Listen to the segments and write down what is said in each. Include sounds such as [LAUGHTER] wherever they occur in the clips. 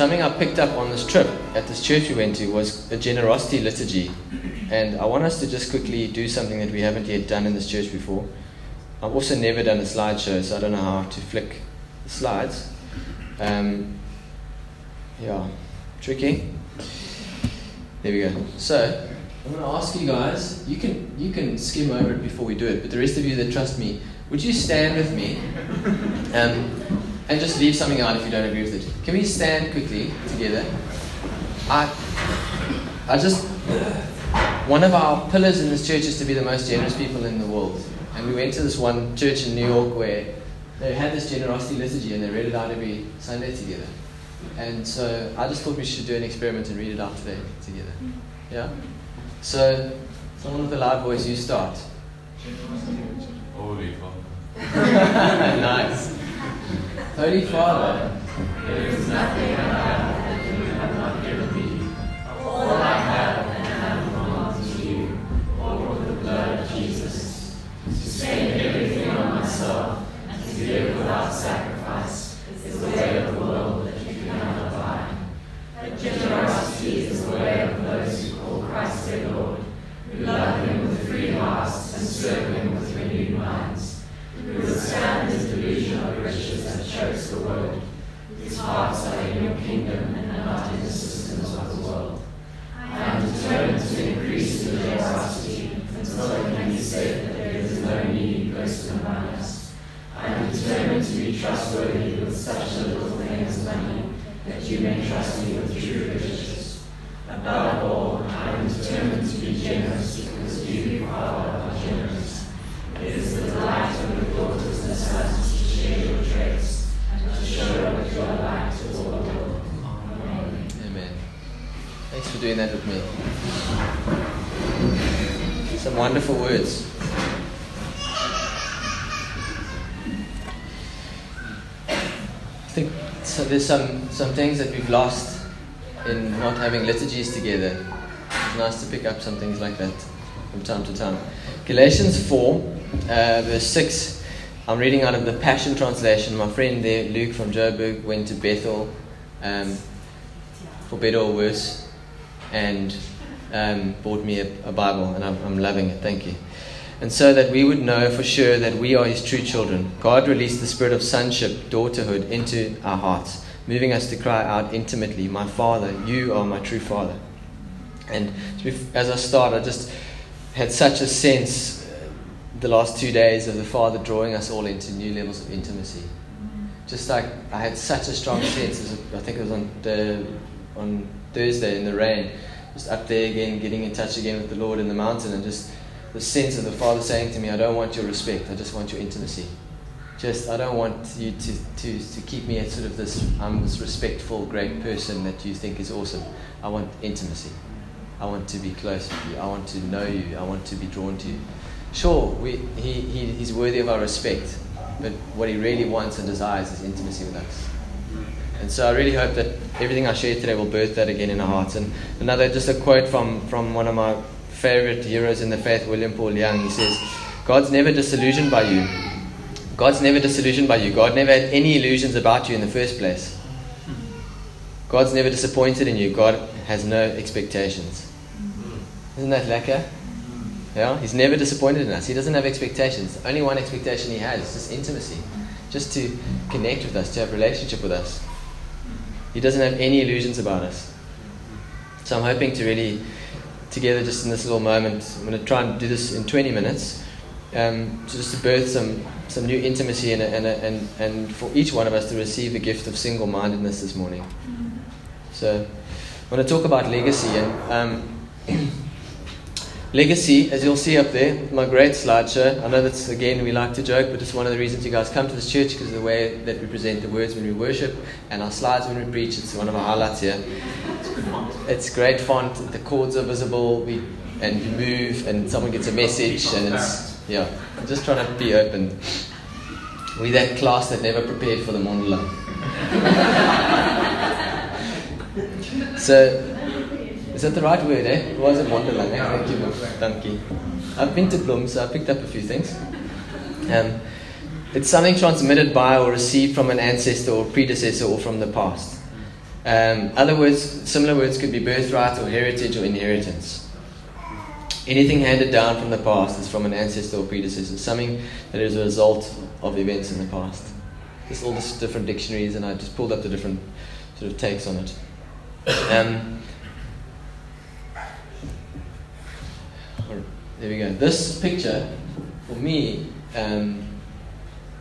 something I picked up on this trip at this church we went to was a generosity liturgy. And I want us to just quickly do something that we haven't yet done in this church before. I've also never done a slideshow, so I don't know how to flick the slides. Um, yeah, tricky. There we go. So, I'm going to ask you guys. You can you can skim over it before we do it, but the rest of you that trust me, would you stand with me, um, and just leave something out if you don't agree with it? Can we stand quickly together? I I just one of our pillars in this church is to be the most generous people in the world, and we went to this one church in New York where they had this generosity liturgy and they read it out every Sunday together. And so I just thought we should do an experiment and read it out today together. Yeah? So, someone with a loud voice, you start. Holy Father. [LAUGHS] nice. Holy Father, There is nothing I think so there's some, some things that we've lost in not having liturgies together. It's nice to pick up some things like that from time to time. Galatians 4, uh, verse 6. I'm reading out of the Passion Translation. My friend there, Luke from Joburg, went to Bethel um, for better or worse and um, bought me a, a Bible, and I'm, I'm loving it. Thank you. And so that we would know for sure that we are His true children, God released the spirit of sonship, daughterhood into our hearts, moving us to cry out intimately, My Father, you are my true Father. And as I start, I just had such a sense uh, the last two days of the Father drawing us all into new levels of intimacy. Just like I had such a strong sense, I think it was on, the, on Thursday in the rain, just up there again, getting in touch again with the Lord in the mountain, and just the sense of the Father saying to me, I don't want your respect, I just want your intimacy. Just, I don't want you to, to, to keep me at sort of this, I'm this respectful, great person that you think is awesome. I want intimacy. I want to be close with you. I want to know you. I want to be drawn to you. Sure, we, he, he, he's worthy of our respect, but what he really wants and desires is intimacy with us. And so I really hope that everything I share today will birth that again in our hearts. And another, just a quote from, from one of my favorite heroes in the faith, William Paul Young. He says, God's never disillusioned by you. God's never disillusioned by you. God never had any illusions about you in the first place. God's never disappointed in you. God has no expectations. Isn't that lekker? Yeah? He's never disappointed in us. He doesn't have expectations. Only one expectation he has is just intimacy. Just to connect with us, to have a relationship with us. He doesn't have any illusions about us. So I'm hoping to really, together just in this little moment, I'm going to try and do this in 20 minutes, um, just to birth some, some new intimacy and, and, and, and for each one of us to receive a gift of single mindedness this morning. So I want to talk about legacy. And um, legacy, as you'll see up there, my great slideshow. I know that's, again, we like to joke, but it's one of the reasons you guys come to this church because of the way that we present the words when we worship and our slides when we preach. It's one of our highlights here. It's great font. The chords are visible. We and you move, and someone gets a message, and it's yeah. I'm just trying to be open. We that class that never prepared for the monologue. [LAUGHS] so, is that the right word, eh? It was a mondeling, eh? Thank you, thank you. I've been to Bloom, so I picked up a few things. Um, it's something transmitted by or received from an ancestor or predecessor or from the past. Um, other words, similar words could be birthright or heritage or inheritance. Anything handed down from the past is from an ancestor or predecessor, something that is a result of events in the past. There's all these different dictionaries, and I just pulled up the different sort of takes on it. Um, there we go. This picture, for me, um,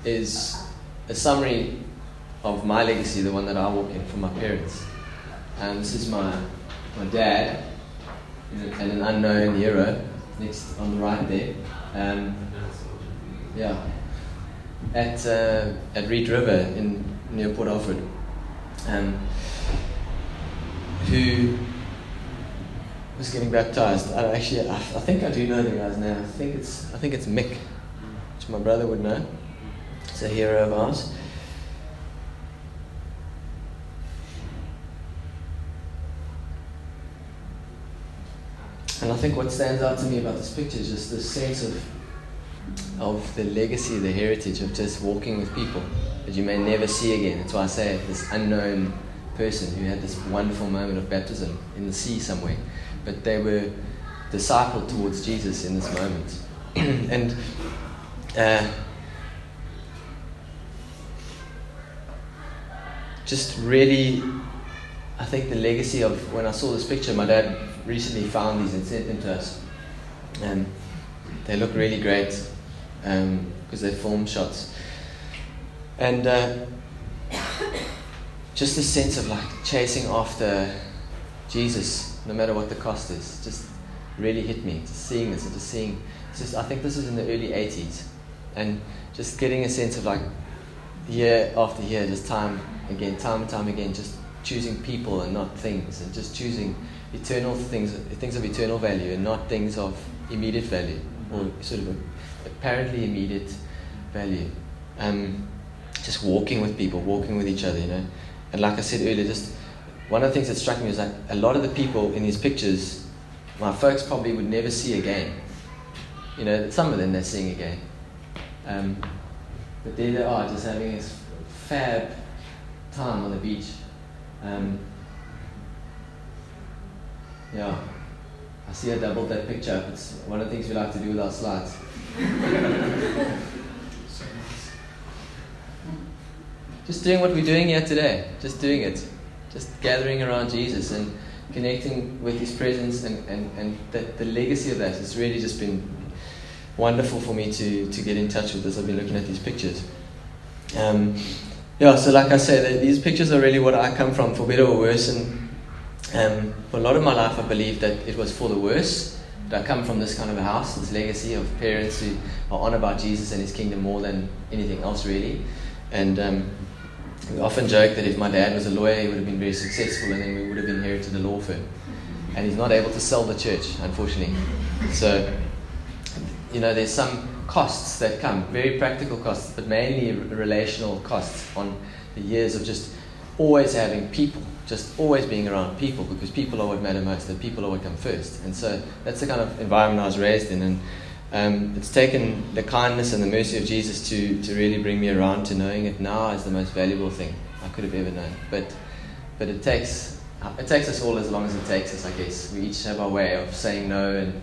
is a summary of my legacy, the one that I walk in from my parents. And this is my, my dad, and an unknown hero, next on the right there. Um, yeah, at uh, at Riet River in near Port Alfred, um, who was getting baptized. I actually, I, think I do know the guy's name. I think it's I think it's Mick, which my brother would know. It's a hero of ours. And I think what stands out to me about this picture is just this sense of of the legacy, the heritage of just walking with people that you may never see again. That's why I say it, this unknown person who had this wonderful moment of baptism in the sea somewhere. But they were discipled towards Jesus in this moment. [CLEARS THROAT] and uh, just really, I think the legacy of when I saw this picture, my dad recently found these and sent them to us. And they look really great because um, they're film shots. And uh, [COUGHS] just the sense of like chasing after Jesus, no matter what the cost is, just really hit me. Just seeing this and just seeing, just I think this is in the early 80s, and just getting a sense of like year after year, just time again, time and time again, just choosing people and not things, and just choosing eternal things, things of eternal value, and not things of immediate value or sort of apparently immediate value. Um, just walking with people, walking with each other, you know. And like I said earlier, just one of the things that struck me was that a lot of the people in these pictures, my folks probably would never see again. You know, some of them they're seeing again. Um, but there they are, just having this fab time on the beach. Um, yeah, I see I doubled that picture up. It's one of the things we like to do with our slides. [LAUGHS] Just doing what we're doing here today. Just doing it. Just gathering around Jesus and connecting with His presence and, and, and that the legacy of that has really just been wonderful for me to, to get in touch with as I've been looking at these pictures. Um, yeah, so like I said, these pictures are really what I come from, for better or worse. And um, for a lot of my life, I believe that it was for the worse. That I come from this kind of a house, this legacy of parents who are on about Jesus and His kingdom more than anything else, really. And um, we often joke that if my dad was a lawyer, he would have been very successful, and then we would have inherited a law firm. And he's not able to sell the church, unfortunately. So, you know, there's some costs that come, very practical costs, but mainly relational costs on the years of just always having people, just always being around people, because people are what matter most, and people are what come first. And so that's the kind of environment I was raised in. And um, it's taken the kindness and the mercy of Jesus to, to really bring me around to knowing it now as the most valuable thing I could have ever known. But, but it, takes, it takes us all as long as it takes us, I guess. We each have our way of saying no and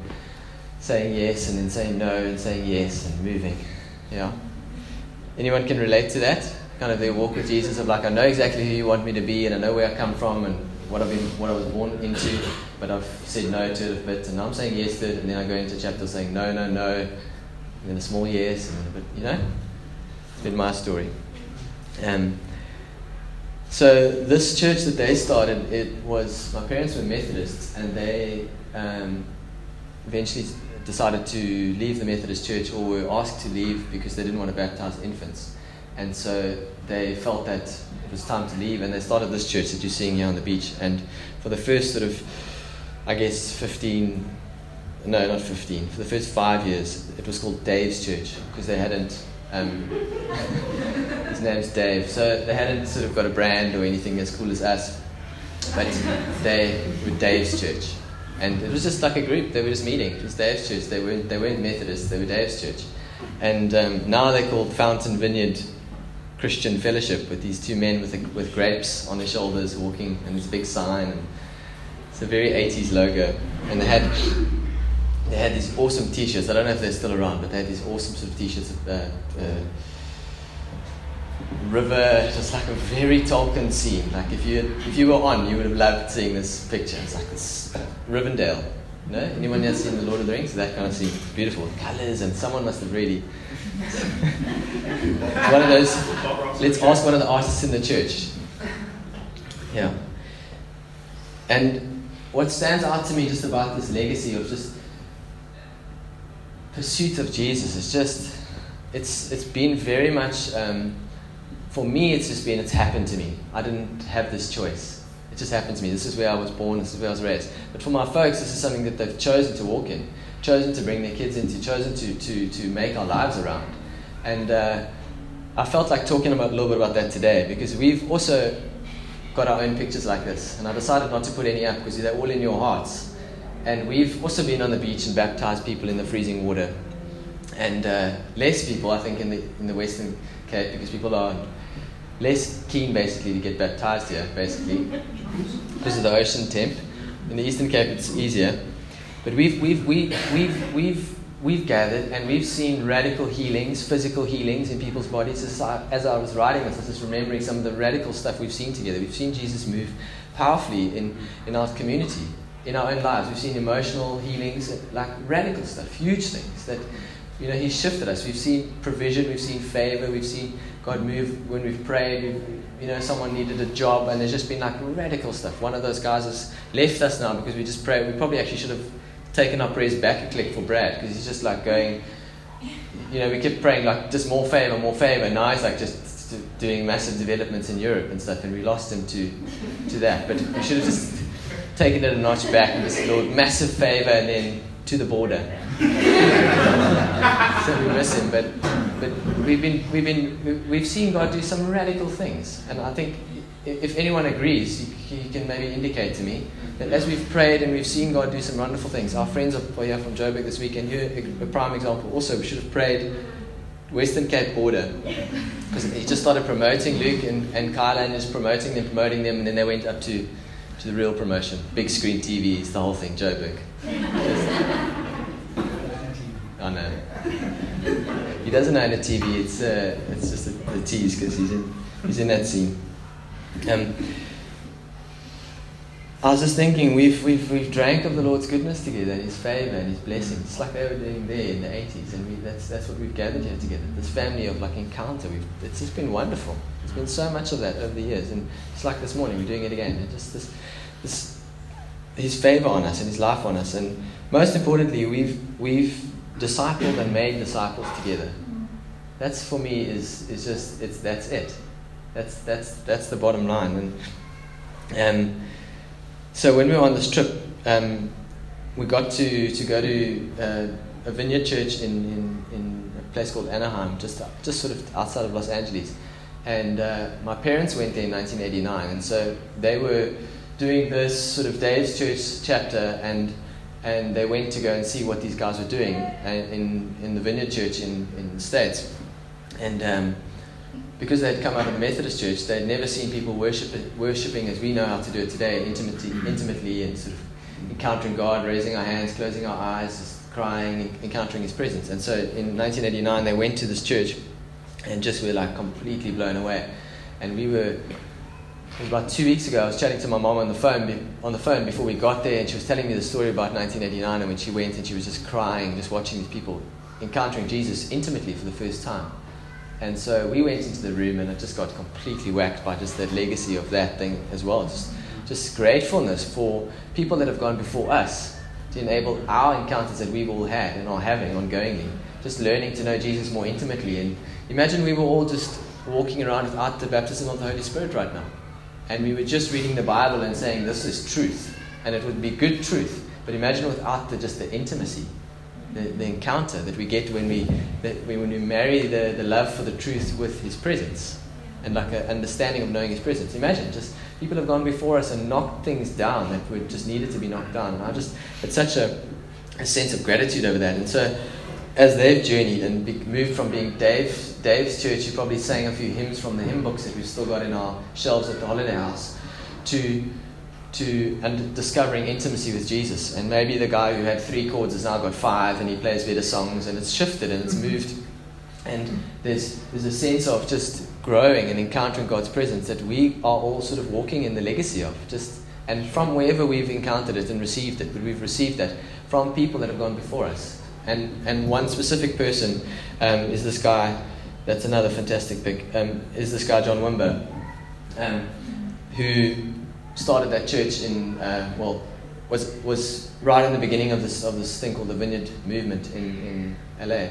saying yes and then saying no and saying yes and moving. Yeah? Anyone can relate to that? Kind of their walk with Jesus of like, I know exactly who you want me to be and I know where I come from and what, I've been, what I was born into, but I've said no to it a bit and now I'm saying yes to it and then I go into chapter saying no, no, no, and then a small yes, and but you know, it's been my story. Um, so this church that they started, it was my parents were Methodists, and they um, eventually decided to leave the Methodist church or were asked to leave because they didn't want to baptize infants. And so they felt that it was time to leave and they started this church that you're seeing here on the beach. And for the first sort of, I guess, 15, no, not 15, for the first five years, it was called Dave's Church because they hadn't, um, [LAUGHS] his name's Dave, so they hadn't sort of got a brand or anything as cool as us, but they were Dave's Church. And it was just like a group. They were just meeting. It was Dave's church. They weren't, they weren't Methodists. They were Dave's church. And um, now they're called Fountain Vineyard Christian fellowship with these two men with, with grapes on their shoulders walking, and this big sign. And it's a very 80s logo. And they had, they had these awesome t shirts. I don't know if they're still around, but they had these awesome sort of t shirts. Uh, uh, river, just like a very Tolkien scene. Like if you if you were on, you would have loved seeing this picture. It's like this Rivendell. No? Anyone else seen The Lord of the Rings? That kind of scene. Beautiful. Colours, and someone must have really. One of those. Let's ask one of the artists in the church. Yeah. And what stands out to me just about this legacy of just pursuit of Jesus is just, it's, it's been very much, um, for me, it's just been, it's happened to me. I didn't have this choice. It just happened to me. This is where I was born, this is where I was raised. But for my folks, this is something that they've chosen to walk in, chosen to bring their kids into, chosen to, to, to make our lives around. And uh, I felt like talking about a little bit about that today because we've also got our own pictures like this. And I decided not to put any up because they're all in your hearts. And we've also been on the beach and baptized people in the freezing water. And uh, less people, I think, in the, in the Western Cape because people are less keen basically to get baptized here, basically, because of the ocean temp. In the Eastern Cape, it's easier. But we've, we've, we, we've, we've, we've gathered and we've seen radical healings, physical healings in people's bodies. As I, as I was writing this, I was just remembering some of the radical stuff we've seen together. We've seen Jesus move powerfully in, in our community, in our own lives. We've seen emotional healings, like radical stuff, huge things that, you know, He's shifted us. We've seen provision, we've seen favor, we've seen God move when we've prayed. We've, you know, someone needed a job, and there's just been like radical stuff. One of those guys has left us now because we just prayed. We probably actually should have taken our prayers back a click for Brad because he's just like going. You know, we kept praying like just more favor, more favor. Now he's like just doing massive developments in Europe and stuff, and we lost him to to that. But we should have just taken it a notch back and just Lord, massive favor, and then to the border. [LAUGHS] so we miss him, but but we've been we've been we've seen God do some radical things, and I think if anyone agrees, he can maybe indicate to me that as we've prayed and we've seen God do some wonderful things. Our friends are here from Joburg this weekend. Here, a prime example. Also, we should have prayed Western Cape border because he just started promoting Luke and and Kyla and just promoting them, promoting them, and then they went up to to the real promotion, big screen TVs, the whole thing, Joburg. [LAUGHS] I know. He doesn't own a TV. It's uh, it's just a, a tease because he's in he's in that scene. Um, I was just thinking, we've, we've, we've drank of the Lord's goodness together and His favor and His blessings. It's like they were doing there in the 80s, and we, that's, that's what we've gathered here together. This family of like encounter, we've, it's just been wonderful. There's been so much of that over the years, and it's like this morning, we're doing it again. And just this, this, His favor on us and His life on us. And most importantly, we've, we've discipled and made disciples together. That's for me is, is just, it's, that's it. That's, that's, that's the bottom line. And, um, so when we were on this trip, um, we got to, to go to uh, a vineyard church in, in, in a place called Anaheim, just, just sort of outside of Los Angeles. And uh, my parents went there in 1989, and so they were doing this sort of Dave's Church chapter, and, and they went to go and see what these guys were doing in, in the vineyard church in, in the States. And um, because they'd come out of the Methodist church, they'd never seen people worship, worshiping as we know how to do it today, intimately, intimately and sort of encountering God, raising our hands, closing our eyes, crying, encountering His presence. And so in 1989, they went to this church and just were like completely blown away. And we were, it was about two weeks ago, I was chatting to my mom on the phone, on the phone before we got there, and she was telling me the story about 1989 and when she went and she was just crying, just watching these people encountering Jesus intimately for the first time. And so we went into the room and it just got completely whacked by just that legacy of that thing as well. Just, just gratefulness for people that have gone before us to enable our encounters that we've all had and are having ongoingly. Just learning to know Jesus more intimately. And imagine we were all just walking around without the baptism of the Holy Spirit right now. And we were just reading the Bible and saying, This is truth. And it would be good truth. But imagine without the, just the intimacy the, the encounter that we get when we, when we marry the, the love for the truth with His presence and like an understanding of knowing His presence. Imagine just people have gone before us and knocked things down that were just needed to be knocked down. And I just, it's such a, a sense of gratitude over that. And so as they've journeyed and be, moved from being Dave, Dave's church, who probably sang a few hymns from the hymn books that we've still got in our shelves at the holiday house, to to and discovering intimacy with Jesus. And maybe the guy who had three chords has now got five, and he plays better songs, and it's shifted and it's moved. And there's there's a sense of just growing and encountering God's presence that we are all sort of walking in the legacy of just and from wherever we've encountered it and received it, but we've received that from people that have gone before us. And, and one specific person um, is this guy, that's another fantastic pick, um, is this guy, John Wimber, um, who started that church in, uh, well, was, was right in the beginning of this, of this thing called the Vineyard Movement in, in LA.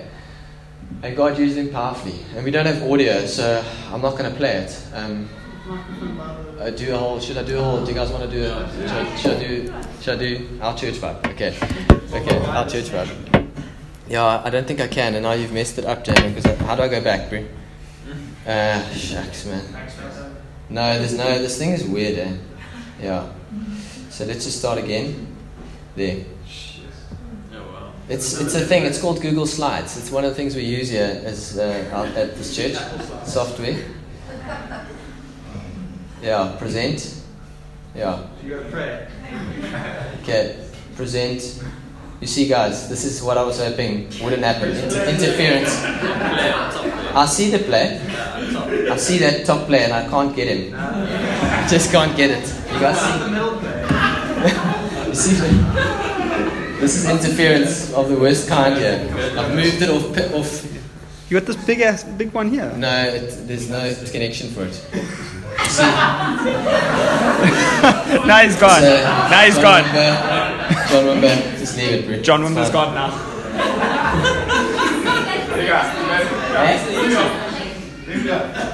And God used him powerfully. And we don't have audio, so I'm not going to play it. Um, uh, do a whole. Should I do a whole? Do you guys want to do a? Should I, should I do? Should I do our church vibe? Okay, okay, our church vibe. Yeah, I don't think I can, and now you've messed it up, Jamie. Because how do I go back, bro? Uh, shucks, man. No, there's no. This thing is weird, eh? Yeah. So let's just start again. There. It's, it's a thing, it's called Google Slides. It's one of the things we use here as, uh, out at this church. Software. Yeah, present. Yeah. Okay, present. You see, guys, this is what I was hoping wouldn't happen. Inter- interference. I see the play. I see that top play, and I can't get him. [LAUGHS] Just can't get it. You guys see? the middle play. You see? This is interference of the worst kind here. I've moved it off. off. You got this big ass, big one here. No, it, there's no connection for it. See? [LAUGHS] now he's gone. So, now he's John gone. Wimber, John Wimber, just leave it, bro. John It's Wimber's fine. gone now.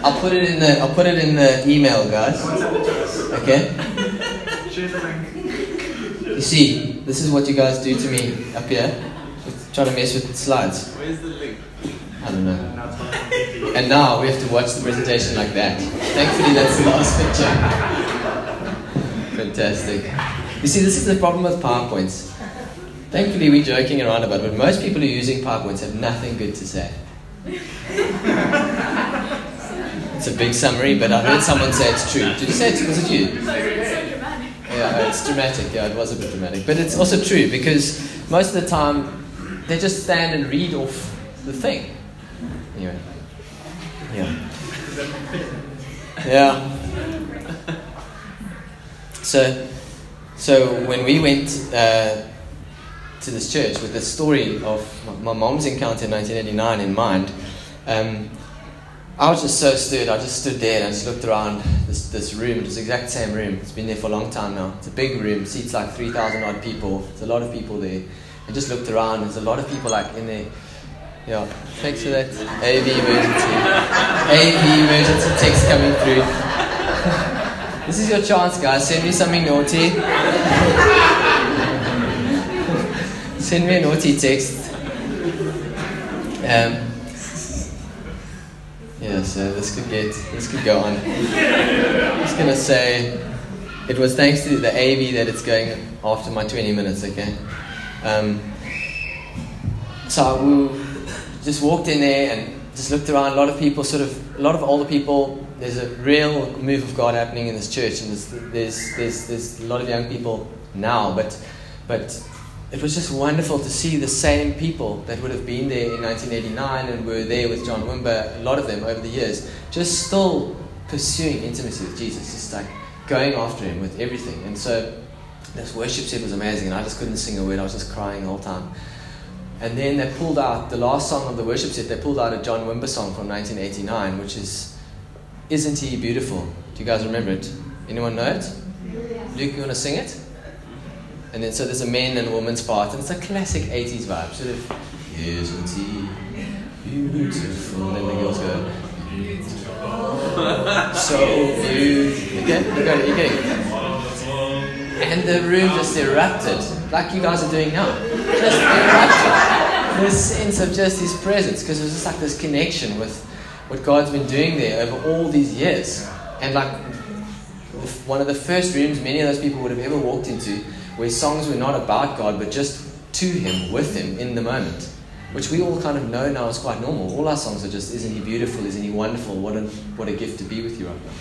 I'll put it in the I'll put it in the email, guys. Okay. Share the link. You see, this is what you guys do to me up here. Trying to mess with the slides. Where's the link? I don't know. Now it's on. And now we have to watch the presentation like that. Thankfully, that's the last picture. Fantastic. You see, this is the problem with PowerPoints. Thankfully, we're joking around about it, but most people who are using PowerPoints have nothing good to say. [LAUGHS] It's a big summary, but I heard someone say it's true. Did you say it? Was it you? Yeah, it's dramatic. Yeah, it was a bit dramatic. But it's also true because most of the time they just stand and read off the thing. Anyway. Yeah. Yeah. [LAUGHS] So, so when we went uh, to this church with the story of my mom's encounter in 1989 in mind, um, I was just so stirred. I just stood there and I just looked around this, this room. It was the exact same room. It's been there for a long time now. It's a big room, seats like 3,000 odd people. There's a lot of people there. I just looked around. There's a lot of people like in there. Yeah, thanks for that. AV emergency. AV emergency text coming through. [LAUGHS] this is your chance, guys. Send me something naughty. [LAUGHS] Send me a naughty text. Um, yeah, so this could get this could go on. I'm just gonna say it was thanks to the AV that it's going after my 20 minutes. Okay. Um, so we just walked in there and just looked around. A lot of people, sort of, a lot of older people. There's a real move of God happening in this church, and there's there's there's, there's a lot of young people now. But but it was just wonderful to see the same people that would have been there in 1989 and were there with John Wimber. A lot of them over the years, just still pursuing intimacy with Jesus, just like going after Him with everything. And so this worship set was amazing, and I just couldn't sing a word. I was just crying the whole time. And then they pulled out the last song of the worship set. They pulled out a John Wimber song from 1989, which is "Isn't He Beautiful?" Do you guys remember it? Anyone know it? Luke, you want to sing it? And then so there's a men and a woman's part, and it's a classic 80s vibe, sort of. Isn't he beautiful? And then the girls go. So beautiful. And the room just erupted, like you guys are doing now. Just erupted. This sense of just His presence, because it was just like this connection with what God's been doing there over all these years. And like one of the first rooms many of those people would have ever walked into, where songs were not about God, but just to Him, with Him, in the moment. which we all kind of know now is quite normal. All our songs are just, Isn't He beautiful? Isn't He wonderful? What a, what a gift to be with you right now.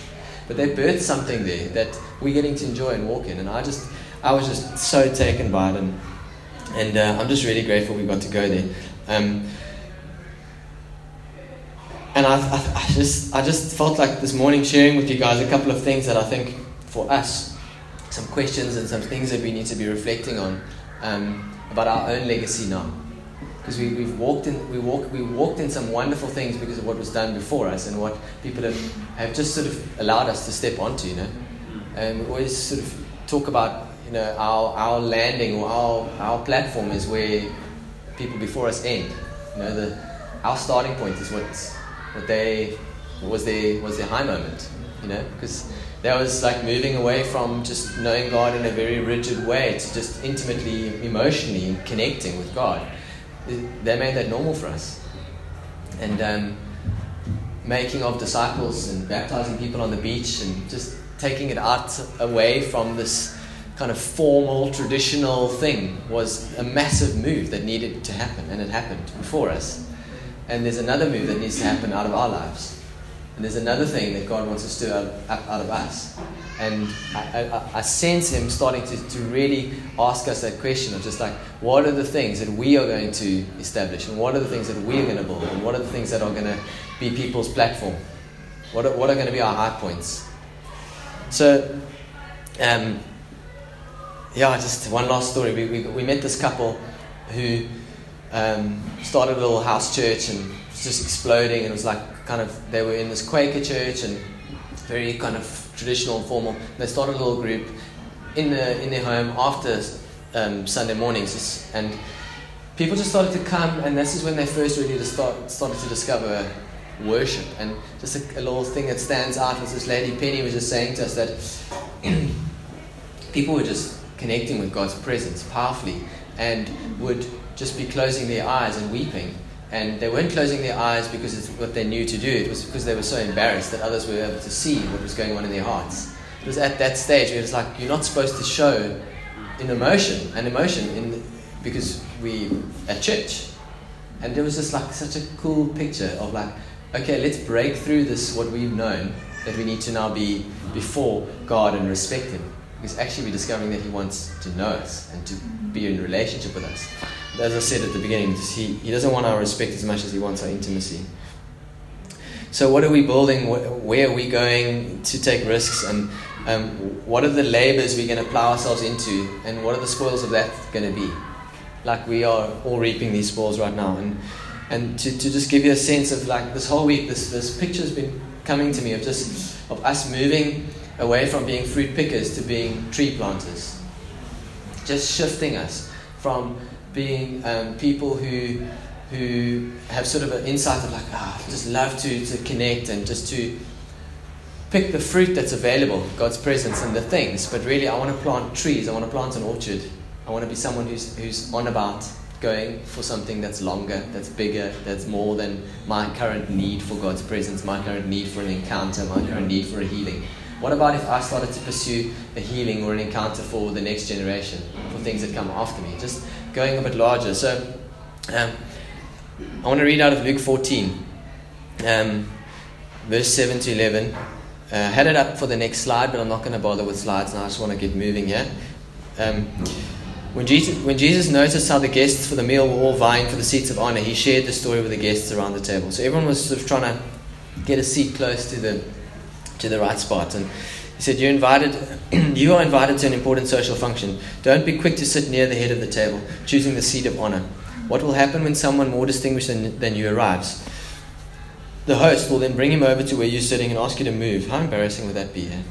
But they birthed something there that we're getting to enjoy and walk in. And I just, I was just so taken by it. And, and uh, I'm just really grateful we got to go there. Um, and I, I, I, just, I just felt like this morning sharing with you guys a couple of things that I think for us, some questions and some things that we need to be reflecting on um, about our own legacy now. Because we, we've walked in, we, walk, we walked in some wonderful things because of what was done before us and what people have, have just sort of allowed us to step onto, you know. And we always sort of talk about, you know, our, our landing or our, our platform is where people before us end. You know, the, our starting point is what's what they was their was their high moment, you know, because that was like moving away from just knowing God in a very rigid way to just intimately, emotionally connecting with God. They made that normal for us, and um, making of disciples and baptizing people on the beach and just taking it out away from this kind of formal, traditional thing was a massive move that needed to happen, and it happened before us. And there's another move that needs to happen out of our lives. And there's another thing that God wants us to out of us. And I, I, I, sense Him starting to, to really ask us that question of just like, what are the things that we are going to establish? And what are the things that we are going to build? And what are the things that are going to be people's platform? What are, what are going to be our high points? So, um, yeah, just one last story. We, we, we met this couple who um, started a little house church and just exploding. And it was like kind of, they were in this Quaker church and very kind of traditional and formal. They started a little group in, the, in their home after um, Sunday mornings. And people just started to come, and this is when they first really start, started to discover worship. And just a, a little thing that stands out was this lady, Penny, was just saying to us that [CLEARS THROAT] people were just connecting with God's presence powerfully and would just be closing their eyes and weeping. And they weren't closing their eyes because it's what they knew to do, it was because they were so embarrassed that others were able to see what was going on in their hearts. It was at that stage where it's like you're not supposed to show an emotion, an emotion in, because we at church. And there was just like such a cool picture of like, okay, let's break through this what we've known that we need to now be before God and respect Him. Because actually we're discovering that He wants to know us and to be in relationship with us. As I said at the beginning, he, he doesn't want our respect as much as He wants our intimacy. So, what are we building? Where are we going to take risks? And um, what are the labors we're going to plow ourselves into? And what are the spoils of that going to be? Like we are all reaping these spoils right now. And, and to, to just give you a sense of like this whole week, this, this picture's been coming to me of just of us moving away from being fruit pickers to being tree planters. Just shifting us from being um, people who who have sort of an insight of like, ah, oh, just love to, to connect and just to pick the fruit that's available, God's presence and the things. But really, I want to plant trees. I want to plant an orchard. I want to be someone who's, who's on about going for something that's longer, that's bigger, that's more than my current need for God's presence, my current need for an encounter, my current need for a healing. What about if I started to pursue a healing or an encounter for the next generation, for things that come after me? Just going a bit larger. So, um, I want to read out of Luke 14, um, verse 7 to 11. Uh, I had it up for the next slide, but I'm not going to bother with slides now. I just want to get moving here. Um, when, Jesus, when Jesus noticed how the guests for the meal were all vying for the seats of honor, he shared the story with the guests around the table. So everyone was sort of trying to get a seat close to the to the right spot. And he said, You're invited, [CLEARS THROAT] you are invited to an important social function. Don't be quick to sit near the head of the table, choosing the seat of honor. What will happen when someone more distinguished than, than you arrives? The host will then bring him over to where you're sitting and ask you to move. How embarrassing would that be? Eh?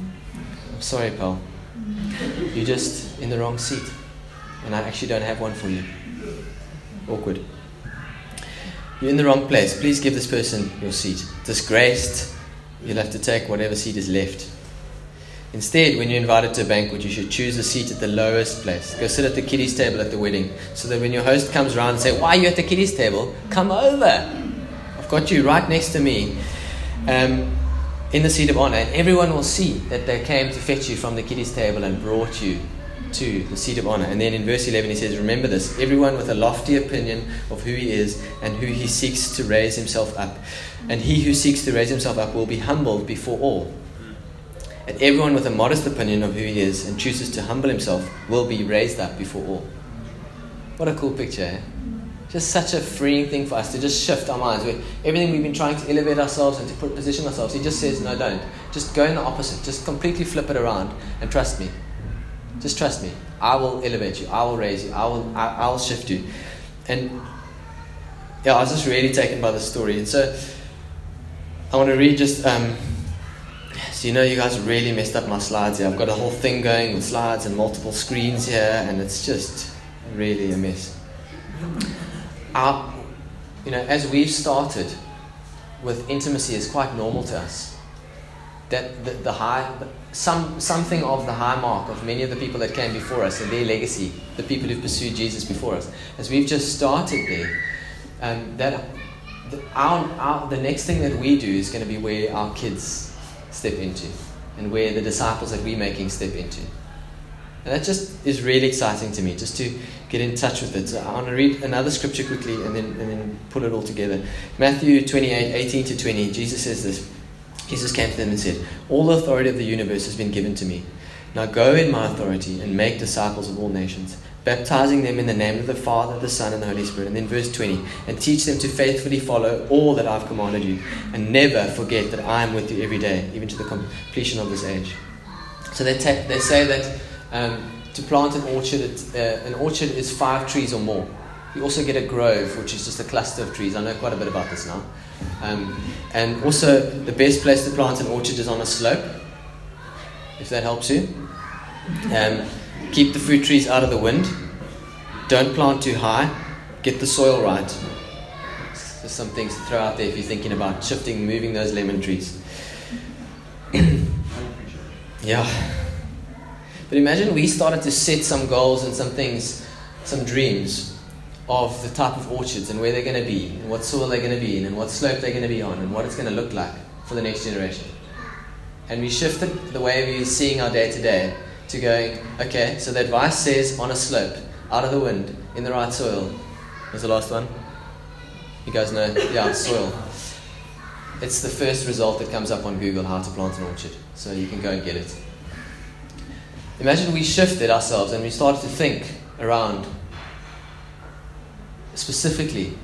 I'm sorry, pal. You're just in the wrong seat. And I actually don't have one for you. Awkward. You're in the wrong place. Please give this person your seat. Disgraced, you'll have to take whatever seat is left. Instead, when you're invited to a banquet, you should choose a seat at the lowest place. Go sit at the kiddies' table at the wedding, so that when your host comes around and say, "Why are you at the kiddies' table? Come over. I've got you right next to me." Um, in the seat of honor, and everyone will see that they came to fetch you from the kiddies' table and brought you to the seat of honor. And then in verse 11 he says, Remember this everyone with a lofty opinion of who he is and who he seeks to raise himself up. And he who seeks to raise himself up will be humbled before all. And everyone with a modest opinion of who he is and chooses to humble himself will be raised up before all. What a cool picture, eh? Just such a freeing thing for us to just shift our minds. Where everything we've been trying to elevate ourselves and to position ourselves, he just says, No, don't. Just go in the opposite. Just completely flip it around and trust me. Just trust me. I will elevate you. I will raise you. I will, I, I will shift you. And yeah, I was just really taken by the story. And so I want to read just. Um, so you know, you guys really messed up my slides here. I've got a whole thing going with slides and multiple screens here, and it's just really a mess. Our, you know, as we've started with intimacy, is quite normal to us. That the, the high, some something of the high mark of many of the people that came before us and their legacy, the people who've pursued Jesus before us, as we've just started there, um, that the, our, our, the next thing that we do is going to be where our kids step into and where the disciples that we're making step into. And that just is really exciting to me, just to get in touch with it. So I want to read another scripture quickly and then, and then put it all together. Matthew 28 18 to 20, Jesus says this. Jesus came to them and said, All authority of the universe has been given to me. Now go in my authority and make disciples of all nations baptizing them in the name of the Father, the Son, and the Holy Spirit. And then verse 20, and teach them to faithfully follow all that I've commanded you, and never forget that I am with you every day, even to the completion of this age. So they, they say that um, to plant an orchard, uh, an orchard is five trees or more. You also get a grove, which is just a cluster of trees. I know quite a bit about this now. Um, and also, the best place to plant an orchard is on a slope, if that helps you. Um, Keep the fruit trees out of the wind. Don't plant too high. Get the soil right. Just some things to throw out there if you're thinking about shifting, moving those lemon trees. [CLEARS THROAT] yeah. But imagine we started to set some goals and some things, some dreams of the type of orchards and where they're going to be, and what soil they're going to be in, and what slope they're going to be on, and what it's going to look like for the next generation. And we shifted the way we're seeing our day to day to going, okay, so the advice says on a slope, out of the wind, in the right soil. What's the last one? You guys know? Yeah, [LAUGHS] soil. It's the first result that comes up on Google how to plant an orchard. So you can go and get it. Imagine we shifted ourselves and we started to think around specifically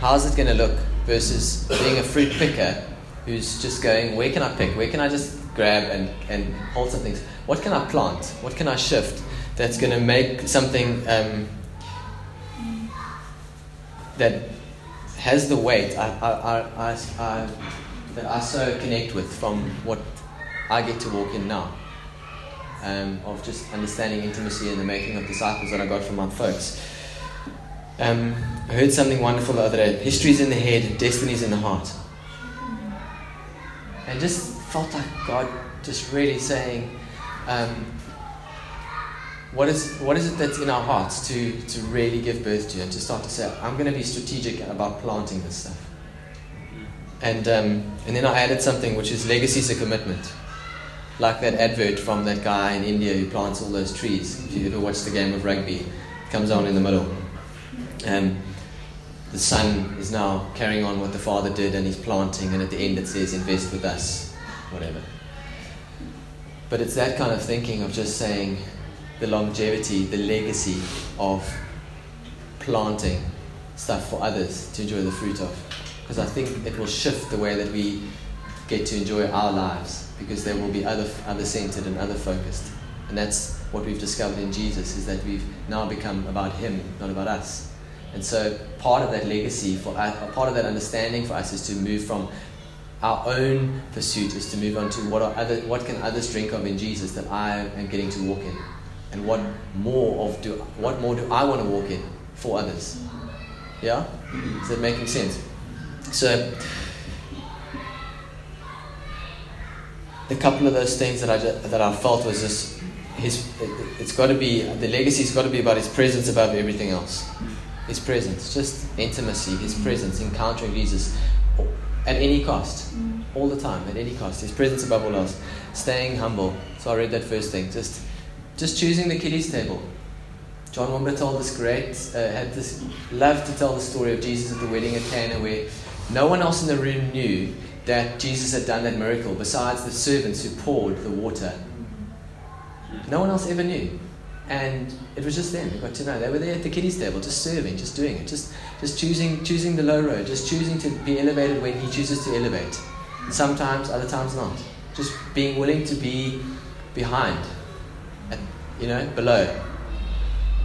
how's it going to look versus being a fruit picker who's just going, where can I pick? Where can I just grab and, and hold some things? what can I plant? What can I shift that's going to make something um, that has the weight I, I, I, I, that I so connect with from what I get to walk in now? Um, of just understanding intimacy and the making of disciples that I got from my folks. Um, I heard something wonderful the other day. History's in the head, destiny's in the heart. And just felt like God just really saying, um, what is what is it that's in our hearts to to really give birth to and to start to say I'm going to be strategic about planting this stuff and um, and then I added something which is legacy is a commitment like that advert from that guy in India who plants all those trees if you ever watch the game of rugby it comes on in the middle and the son is now carrying on what the father did and he's planting and at the end it says invest with us whatever but it's that kind of thinking of just saying the longevity, the legacy of planting stuff for others to enjoy the fruit of. Because I think it will shift the way that we get to enjoy our lives because they will be other, other centered and other focused. And that's what we've discovered in Jesus is that we've now become about Him, not about us. And so part of that legacy, for us, part of that understanding for us is to move from our own pursuit is to move on to what are other what can others drink of in Jesus that I am getting to walk in, and what more of do what more do I want to walk in for others? Yeah, is that making sense? So. A couple of those things that I just, that I felt was just his. It, it's got to be the legacy's got to be about his presence above everything else. His presence, just intimacy, his presence, encountering Jesus at any cost, mm. all the time, at any cost. His presence above all else. Staying humble. So I read that first thing. Just just choosing the kiddies table. John Wimber told this great, uh, had this, love to tell the story of Jesus at the wedding at Cana where no one else in the room knew that Jesus had done that miracle besides the servants who poured the water. No one else ever knew. And it was just them who got to know. They were there at the kiddies table, just serving, just doing it, just, just choosing, choosing the low road, just choosing to be elevated when he chooses to elevate. Sometimes, other times not. Just being willing to be behind, at, you know, below,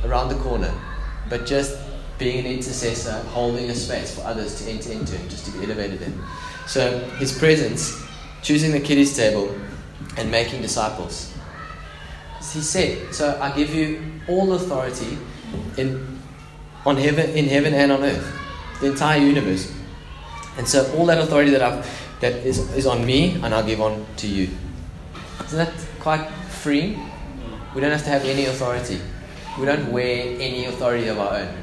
around the corner, but just being an intercessor, holding a space for others to enter into, and just to be elevated in. So his presence, choosing the kiddies table, and making disciples. He said, "So I give you all authority in on heaven, in heaven and on earth, the entire universe. And so all that authority that I've that is, is on me, and I'll give on to you. Isn't that quite free? We don't have to have any authority. We don't wear any authority of our own.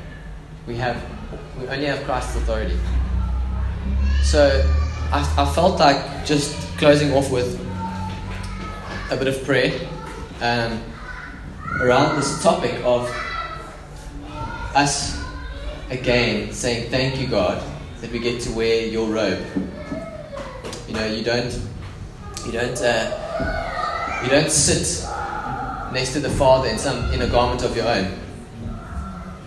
We have we only have Christ's authority. So I, I felt like just closing off with a bit of prayer um, around this topic of us again saying thank you God that we get to wear your robe. You know, you don't you don't uh, you don't sit next to the Father in some in a garment of your own.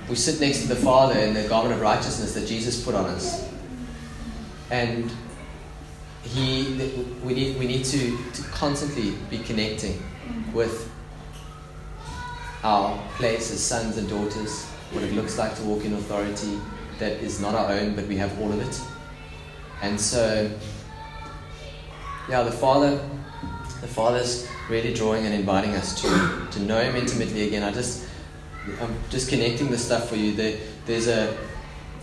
We sit next to the Father in the garment of righteousness that Jesus put on us, and he we need we need to, to constantly be connecting with our place as sons and daughters, what it looks like to walk in authority that is not our own, but we have all of it. And so, yeah, the Father, the Father's really drawing and inviting us to, to know Him intimately again. I just, I'm just connecting the stuff for you. There, there's a,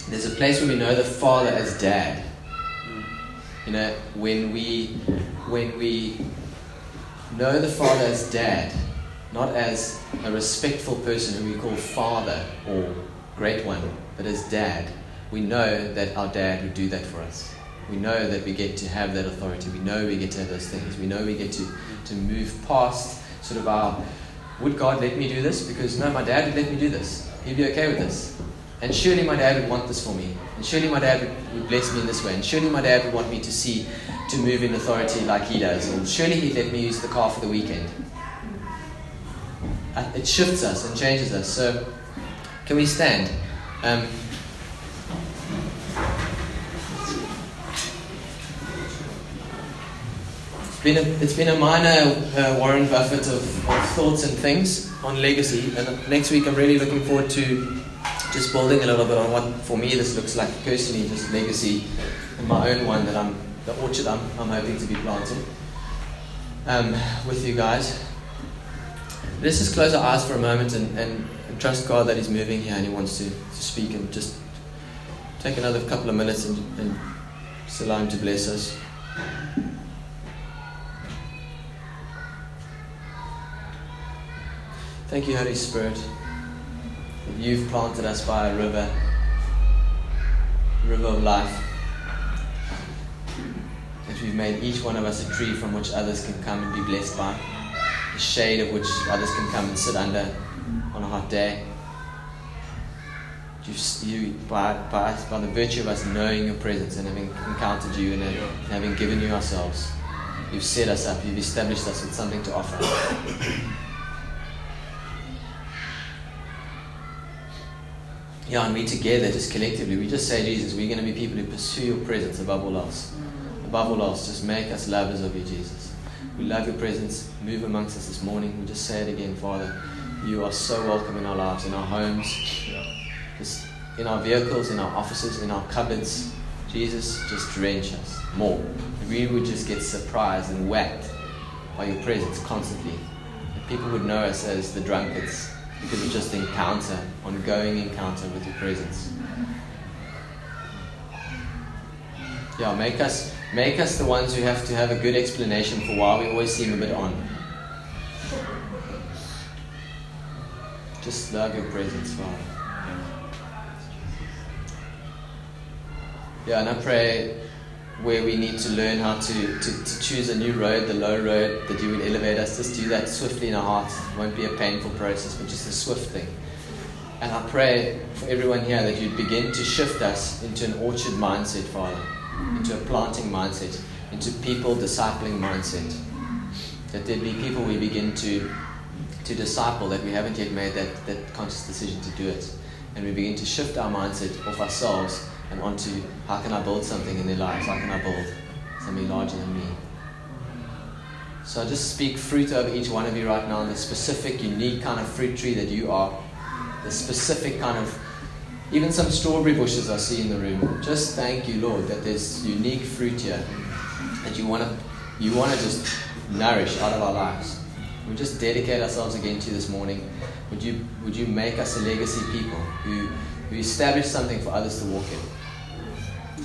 there's a place where we know the Father as Dad. You know, when we, when we know the Father as Dad, not as a respectful person who we call Father or Great One, but as Dad, we know that our Dad would do that for us. We know that we get to have that authority. We know we get to have those things. We know we get to, to move past sort of our, would God let me do this? Because no, my dad would let me do this. He'd be okay with this. And surely my dad would want this for me. And surely my dad would, bless me in this way. And surely my dad would want me to see, to move in authority like he does. Or surely he'd let me use the car for the weekend. It shifts us and changes us. So, can we stand? Um, it's been a, it's been a minor uh, Warren Buffett of, of thoughts and things on legacy. And next week, I'm really looking forward to just building a little bit on what, for me, this looks like personally, just legacy, my own one that I'm, the orchard I'm, I'm hoping to be planting um, with you guys. Let's just close our eyes for a moment and, and, and trust God that He's moving here and He wants to, to speak and just take another couple of minutes and, and just allow Him to bless us. Thank you, Holy Spirit. You've planted us by a river, river of life. That we've made each one of us a tree from which others can come and be blessed by the shade of which others can come and sit under on a hot day. You've, you, by, by, by the virtue of us knowing your presence and having encountered you and, and having given you ourselves, you've set us up, you've established us with something to offer. Yeah, and we together, just collectively, we just say, Jesus, we're going to be people who pursue your presence above all else. Above all else, just make us lovers of you, Jesus. We love your presence. Move amongst us this morning. We just say it again, Father. You are so welcome in our lives, in our homes, just in our vehicles, in our offices, in our cupboards. Jesus, just drench us more. We would just get surprised and whacked by your presence constantly. That people would know us as the drunkards because of just encounter, ongoing encounter with your presence. Yeah, make us make us the ones who have to have a good explanation for why we always seem a bit on. Just love your presence, Father. Yeah, and I pray where we need to learn how to, to, to choose a new road, the low road, that you would elevate us. Just do that swiftly in our hearts. It won't be a painful process, but just a swift thing. And I pray for everyone here that you'd begin to shift us into an orchard mindset, Father, into a planting mindset, into people discipling mindset. That there'd be people we begin to, to disciple that we haven't yet made that, that conscious decision to do it. And we begin to shift our mindset off ourselves and onto how can I build something in their lives? How can I build something larger than me? So I just speak fruit over each one of you right now, the specific, unique kind of fruit tree that you are, the specific kind of, even some strawberry bushes I see in the room. Just thank you, Lord, that there's unique fruit here that you want to, you want to just nourish out of our lives. We just dedicate ourselves again to you this morning. Would you, would you make us a legacy people who, who establish something for others to walk in?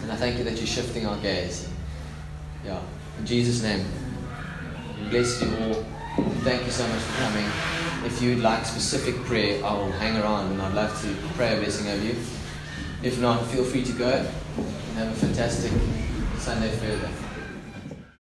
And I thank you that you're shifting our gaze. Yeah. In Jesus' name. Bless you all. Thank you so much for coming. If you'd like specific prayer, I will hang around and I'd love to pray a blessing over you. If not, feel free to go and have a fantastic Sunday further.